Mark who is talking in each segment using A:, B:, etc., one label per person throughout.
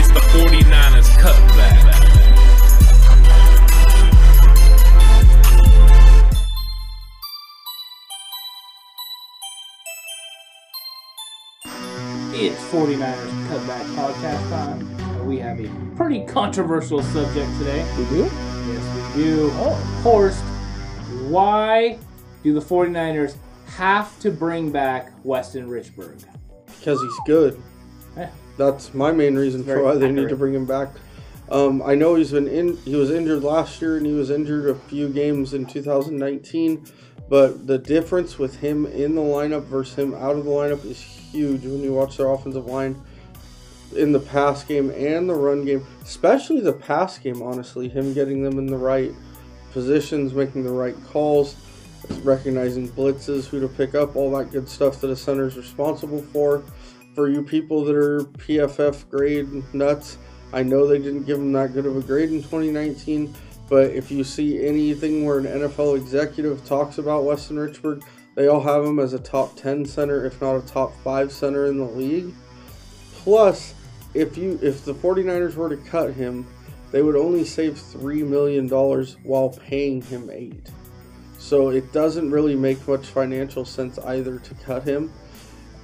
A: It's the 49ers cutback.
B: It's 49ers Cutback Podcast time. We have a pretty controversial subject today.
C: We do?
B: Yes, we do. Oh, Horst, why do the 49ers have to bring back Weston Richburg?
C: Because he's good.
B: Eh.
C: That's my main reason for why they need to bring him back. Um, I know he's been in. He was injured last year, and he was injured a few games in 2019. But the difference with him in the lineup versus him out of the lineup is huge when you watch their offensive line in the pass game and the run game, especially the pass game. Honestly, him getting them in the right positions, making the right calls, recognizing blitzes, who to pick up, all that good stuff that a center is responsible for. For you people that are PFF grade nuts, I know they didn't give him that good of a grade in 2019, but if you see anything where an NFL executive talks about Weston Richburg, they all have him as a top 10 center, if not a top 5 center in the league. Plus, if you if the 49ers were to cut him, they would only save 3 million dollars while paying him 8. So it doesn't really make much financial sense either to cut him.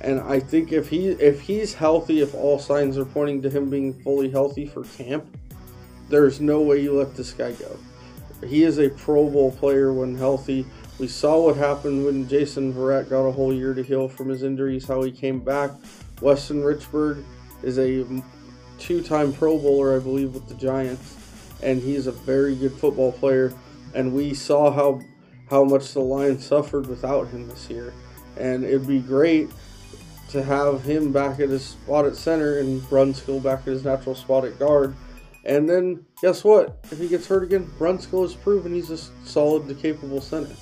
C: And I think if he if he's healthy, if all signs are pointing to him being fully healthy for camp, there's no way you let this guy go. He is a Pro Bowl player when healthy. We saw what happened when Jason Verrett got a whole year to heal from his injuries, how he came back. Weston Richburg is a two-time Pro Bowler, I believe, with the Giants, and he's a very good football player. And we saw how how much the Lions suffered without him this year. And it'd be great to have him back at his spot at center and Brunskill back at his natural spot at guard. And then guess what? If he gets hurt again, Brunskill has proven he's a solid to capable center.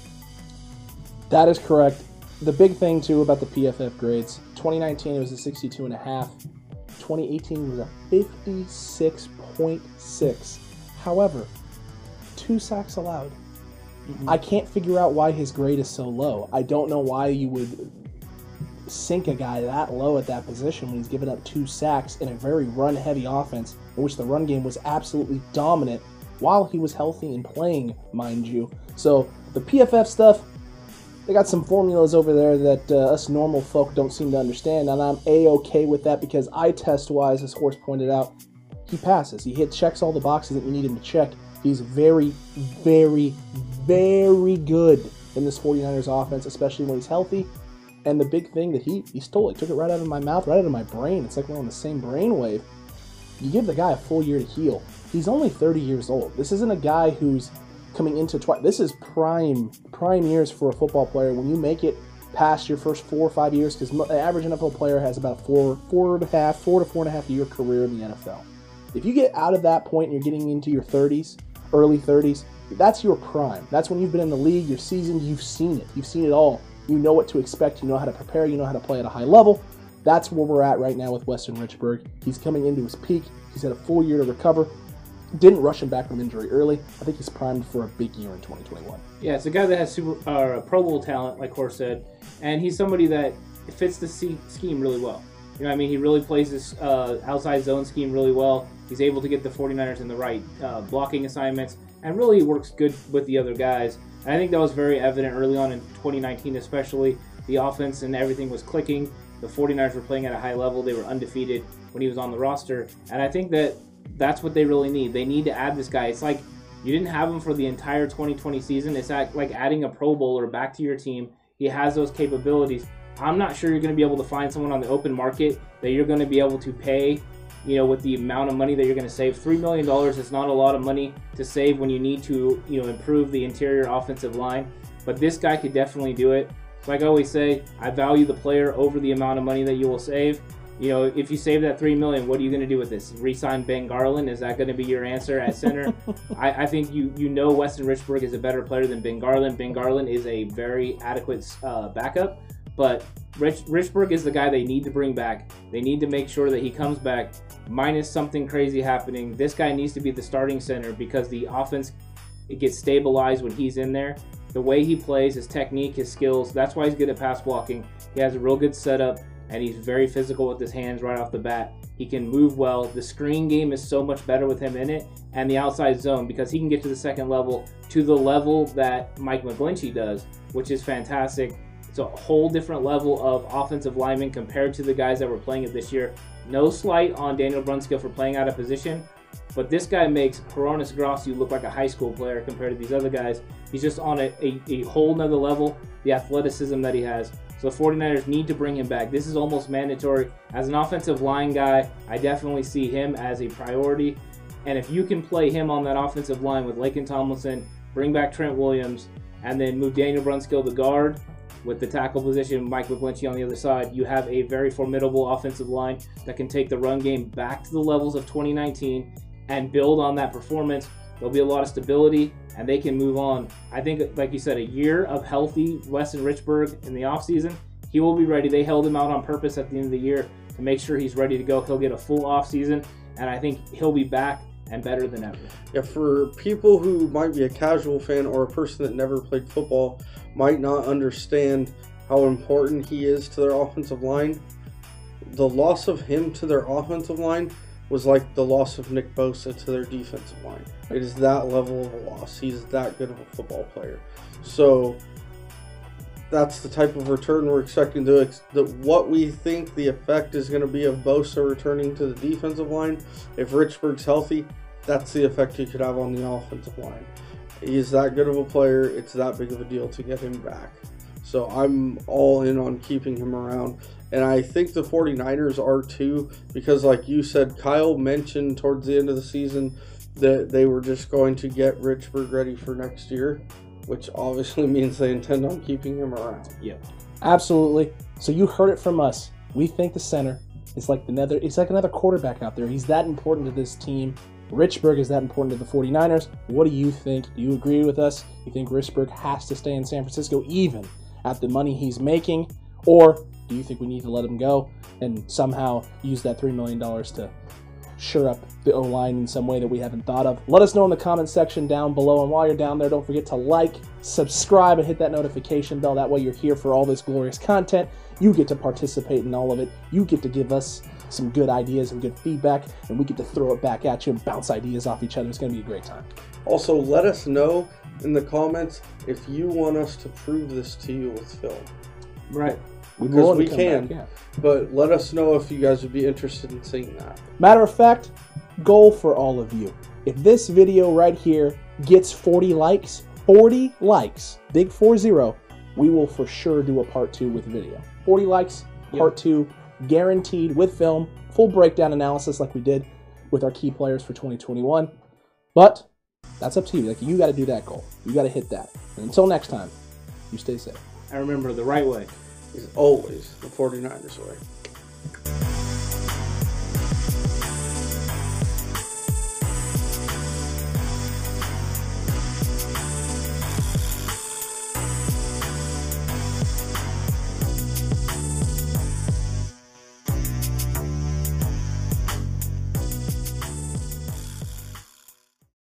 D: That is correct. The big thing too about the PFF grades, 2019 it was a 62 and a half. 2018 was a 56.6. However, two sacks allowed. Mm-hmm. I can't figure out why his grade is so low. I don't know why you would sink a guy that low at that position when he's given up two sacks in a very run heavy offense in which the run game was absolutely dominant while he was healthy and playing, mind you. So the PFF stuff, they got some formulas over there that uh, us normal folk don't seem to understand, and I'm a okay with that because eye test wise, as Horst pointed out, he passes. He hit checks all the boxes that you need him to check. He's very, very, very good in this 49ers offense, especially when he's healthy. And the big thing that he he stole it, took it right out of my mouth, right out of my brain. It's like we're on the same brainwave. You give the guy a full year to heal. He's only 30 years old. This isn't a guy who's coming into twi- this is prime prime years for a football player when you make it past your first four or five years because the average NFL player has about four four and a half four to four and a half year career in the NFL. If you get out of that point and you're getting into your 30s, early 30s, that's your prime. That's when you've been in the league, you're seasoned, you've seen it, you've seen it all. You know what to expect, you know how to prepare, you know how to play at a high level. That's where we're at right now with Weston Richburg. He's coming into his peak. He's had a full year to recover. Didn't rush him back from injury early. I think he's primed for a big year in 2021.
B: Yeah, it's a guy that has super uh, Pro Bowl talent, like Horst said, and he's somebody that fits the scheme really well. You know, I mean, he really plays this uh, outside zone scheme really well. He's able to get the 49ers in the right uh, blocking assignments, and really works good with the other guys. And I think that was very evident early on in 2019, especially. The offense and everything was clicking. The 49ers were playing at a high level. They were undefeated when he was on the roster. And I think that that's what they really need. They need to add this guy. It's like you didn't have him for the entire 2020 season. It's like adding a Pro Bowler back to your team. He has those capabilities. I'm not sure you're going to be able to find someone on the open market that you're going to be able to pay, you know, with the amount of money that you're going to save. $3 million is not a lot of money to save when you need to, you know, improve the interior offensive line. But this guy could definitely do it. Like I always say, I value the player over the amount of money that you will save. You know, if you save that three million, what are you going to do with this? Resign Ben Garland? Is that going to be your answer at center? I, I think you you know Weston Richburg is a better player than Ben Garland. Ben Garland is a very adequate uh, backup, but Rich, Richburg is the guy they need to bring back. They need to make sure that he comes back, minus something crazy happening. This guy needs to be the starting center because the offense it gets stabilized when he's in there. The way he plays, his technique, his skills, that's why he's good at pass blocking. He has a real good setup. and he's very physical with his hands right off the bat. He can move well. The screen game is so much better with him in it, and the outside zone because he can get to the second level to the level that Mike McGlinchey does, which is fantastic. It's a whole different level of offensive lineman compared to the guys that were playing it this year. No slight on Daniel Brunskill for playing out of position, but this guy makes Hroniss Grasu look like a high school player compared to these other guys. He's just on a, a, a whole nother level, the athleticism that he has. So the 49ers need to bring him back. This is almost mandatory. As an offensive line guy, I definitely see him as a priority. And if you can play him on that offensive line with Laken Tomlinson, bring back Trent Williams, and then move Daniel Brunskill to guard with the tackle position, Mike McGlinchey on the other side, you have a very formidable offensive line that can take the run game back to the levels of 2019 and build on that performance. There'll be a lot of stability and they can move on. I think, like you said, a year of healthy Weston Richburg in the offseason, he will be ready. They held him out on purpose at the end of the year to make sure he's ready to go. He'll get a full offseason, and I think he'll be back and better than ever.
C: Yeah, for people who might be a casual fan or a person that never played football, might not understand how important he is to their offensive line. The loss of him to their offensive line was like the loss of Nick Bosa to their defensive line. It is that level of a loss. He's that good of a football player. So that's the type of return we're expecting to ex- what we think the effect is going to be of Bosa returning to the defensive line. If Richburg's healthy, that's the effect he could have on the offensive line. He's that good of a player. It's that big of a deal to get him back. So I'm all in on keeping him around. And I think the 49ers are too, because like you said, Kyle mentioned towards the end of the season that they were just going to get Richburg ready for next year, which obviously means they intend on keeping him around.
B: Yep.
D: Absolutely. So you heard it from us. We think the center is like another it's like another quarterback out there. He's that important to this team. Richburg is that important to the 49ers. What do you think? Do you agree with us? You think Richburg has to stay in San Francisco even at the money he's making? Or do you think we need to let him go and somehow use that $3 million to shore up the O line in some way that we haven't thought of? Let us know in the comment section down below. And while you're down there, don't forget to like, subscribe, and hit that notification bell. That way you're here for all this glorious content. You get to participate in all of it. You get to give us some good ideas and good feedback, and we get to throw it back at you and bounce ideas off each other. It's going to be a great time.
C: Also, let us know in the comments if you want us to prove this to you with film.
B: Right.
D: We'd
C: Because we can.
D: back, yeah.
C: But let us know if you guys would be interested in seeing that.
D: Matter of fact, goal for all of you. If this video right here gets 40 likes, 40 likes, big 40, we will for sure do a part two with video. 40 likes, part two, guaranteed with film, full breakdown analysis like we did with our key players for 2021. But that's up to you. Like you got to do that goal. You got to hit that. And until next time, you stay safe.
B: I remember the right way.
C: Is always the 49ers way.